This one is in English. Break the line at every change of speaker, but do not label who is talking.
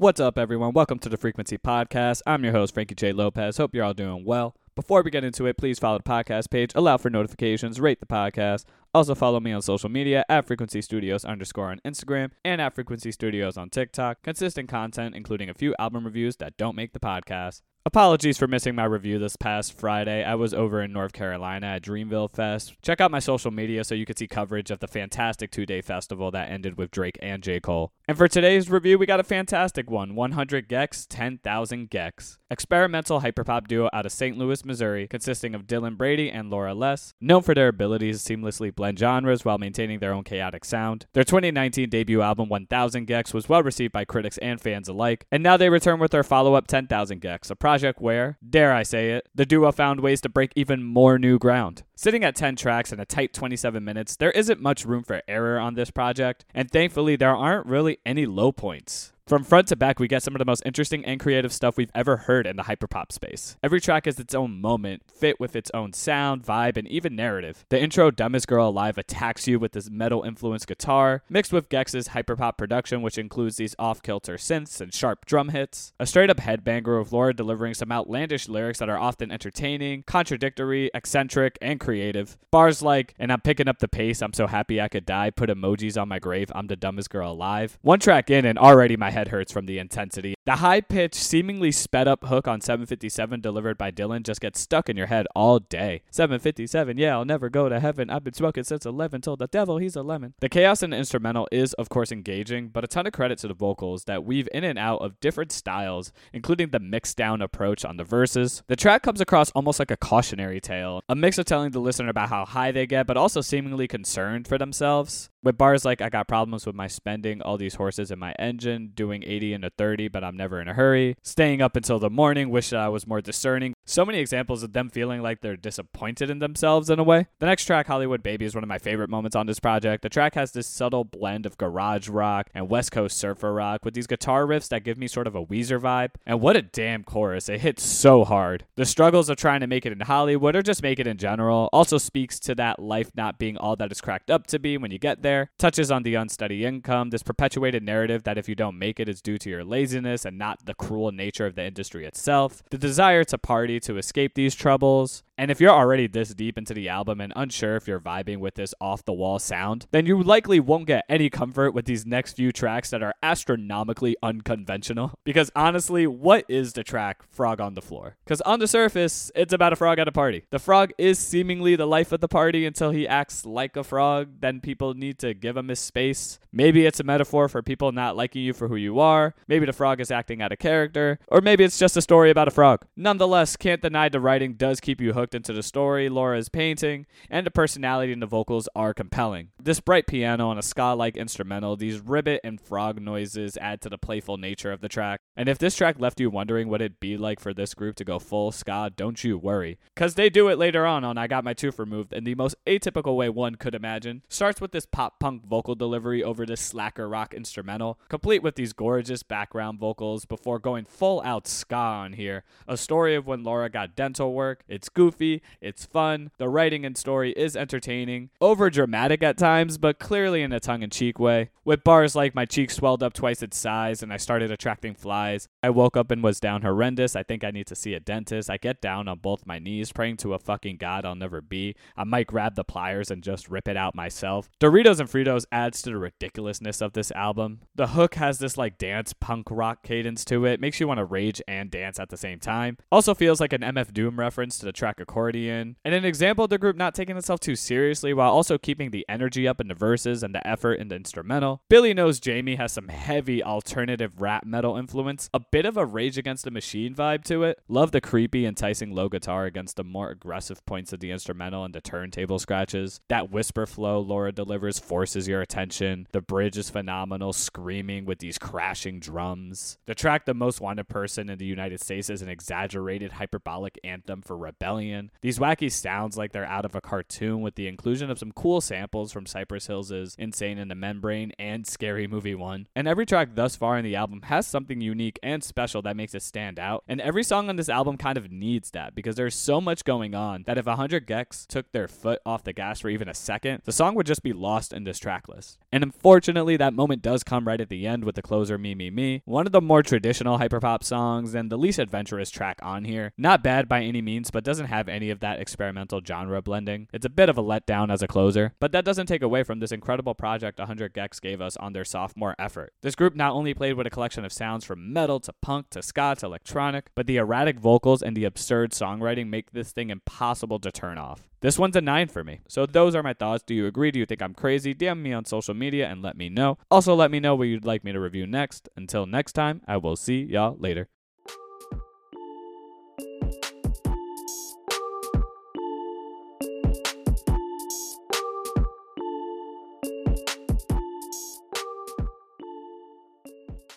What's up, everyone? Welcome to the Frequency Podcast. I'm your host, Frankie J. Lopez. Hope you're all doing well. Before we get into it, please follow the podcast page, allow for notifications, rate the podcast. Also follow me on social media at Frequency Studios underscore on Instagram and at Frequency Studios on TikTok. Consistent content, including a few album reviews that don't make the podcast. Apologies for missing my review this past Friday. I was over in North Carolina at Dreamville Fest. Check out my social media so you can see coverage of the fantastic two day festival that ended with Drake and J. Cole. And for today's review, we got a fantastic one 100 gecs, 10,000 gecs. Experimental hyperpop duo out of St. Louis, Missouri, consisting of Dylan Brady and Laura Les, known for their abilities to seamlessly blend genres while maintaining their own chaotic sound. Their 2019 debut album 1000 gecs was well received by critics and fans alike, and now they return with their follow up 10,000 gecs, a project where, dare I say it, the duo found ways to break even more new ground. Sitting at 10 tracks and a tight 27 minutes, there isn't much room for error on this project, and thankfully, there aren't really any low points. From front to back, we get some of the most interesting and creative stuff we've ever heard in the hyperpop space. Every track has its own moment, fit with its own sound, vibe, and even narrative. The intro, Dumbest Girl Alive, attacks you with this metal influenced guitar, mixed with gecs's hyperpop production, which includes these off kilter synths and sharp drum hits. A straight up headbanger with Laura delivering some outlandish lyrics that are often entertaining, contradictory, eccentric, and creative. Bars like, and I'm picking up the pace, I'm so happy I could die, put emojis on my grave, I'm the dumbest girl alive. One track in, and already my head hurts from the intensity. The high pitched, seemingly sped up hook on 757 delivered by Dylan just gets stuck in your head all day. 757, yeah, I'll never go to heaven. I've been smoking since 11, told the devil he's a lemon. The chaos in the instrumental is, of course, engaging, but a ton of credit to the vocals that weave in and out of different styles, including the mixed down approach on the verses. The track comes across almost like a cautionary tale, a mix of telling the listener about how high they get, but also seemingly concerned for themselves. With bars like, I got problems with my spending, all these horses in my engine, doing 80 into 30, but I'm never in a hurry, staying up until the morning, wish that I was more discerning. So many examples of them feeling like they're disappointed in themselves in a way. The next track, Hollywood Baby, is one of my favorite moments on this project. The track has this subtle blend of garage rock and West Coast surfer rock with these guitar riffs that give me sort of a Weezer vibe. And what a damn chorus. It hits so hard. The struggles of trying to make it in Hollywood or just make it in general also speaks to that life not being all that it's cracked up to be when you get there there, touches on the unsteady income, this perpetuated narrative that if you don't make it, it's due to your laziness and not the cruel nature of the industry itself, the desire to party to escape these troubles, and if you're already this deep into the album and unsure if you're vibing with this off the wall sound, then you likely won't get any comfort with these next few tracks that are astronomically unconventional. Because honestly, what is the track Frog on the Floor? Because on the surface, it's about a frog at a party. The frog is seemingly the life of the party until he acts like a frog, then people need to give him his space. Maybe it's a metaphor for people not liking you for who you are. Maybe the frog is acting out of character. Or maybe it's just a story about a frog. Nonetheless, can't deny the writing does keep you hooked hooked into the story Laura's painting, and the personality in the vocals are compelling. This bright piano and a ska like instrumental, these ribbit and frog noises add to the playful nature of the track. And if this track left you wondering what it'd be like for this group to go full ska, don't you worry. Because they do it later on on I Got My Tooth Removed in the most atypical way one could imagine. Starts with this pop punk vocal delivery over this slacker rock instrumental, complete with these gorgeous background vocals before going full out ska on here. A story of when Laura got dental work. It's goofy goofy, it's fun, the writing and story is entertaining, over dramatic at times, but clearly in a tongue in cheek way. With bars like my cheeks swelled up twice its size and I started attracting flies. I woke up and was down horrendous. I think I need to see a dentist. I get down on both my knees, praying to a fucking god I'll never be. I might grab the pliers and just rip it out myself. Doritos and Fritos adds to the ridiculousness of this album. The hook has this like dance punk rock cadence to it, makes you want to rage and dance at the same time. Also feels like an MF Doom reference to the track accordion, and an example of the group not taking itself too seriously while also keeping the energy up in the verses and the effort in the instrumental. Billy Knows Jamie has some heavy alternative rap metal influence, a bit of a Rage Against the Machine vibe to it. Love the creepy, enticing low guitar against the more aggressive points of the instrumental and the turntable scratches. That whisper flow Laura delivers forces your attention. The bridge is phenomenal, screaming with these crashing drums. The track The Most Wanted Person in the United States is an exaggerated hyperbolic anthem for rebellion these wacky sounds like they're out of a cartoon with the inclusion of some cool samples from Cypress Hill's Insane in the Membrane and Scary Movie 1. And every track thus far in the album has something unique and special that makes it stand out. And every song on this album kind of needs that because there's so much going on that if 100 gecs took their foot off the gas for even a second, the song would just be lost in this track list. And unfortunately, that moment does come right at the end with the closer Me Me Me, one of the more traditional hyperpop songs and the least adventurous track on here. Not bad by any means, but doesn't have any of that experimental genre blending. It's a bit of a letdown as a closer, but that doesn't take away from this incredible project 100 gecs gave us on their sophomore effort. This group not only played with a collection of sounds from metal to punk to ska to electronic, but the erratic vocals and the absurd songwriting make this thing impossible to turn off. This one's a 9 for me. So those are my thoughts. Do you agree? Do you think I'm crazy? DM me on social media and let me know. Also, let me know what you'd like me to review next. Until next time, I will see y'all later.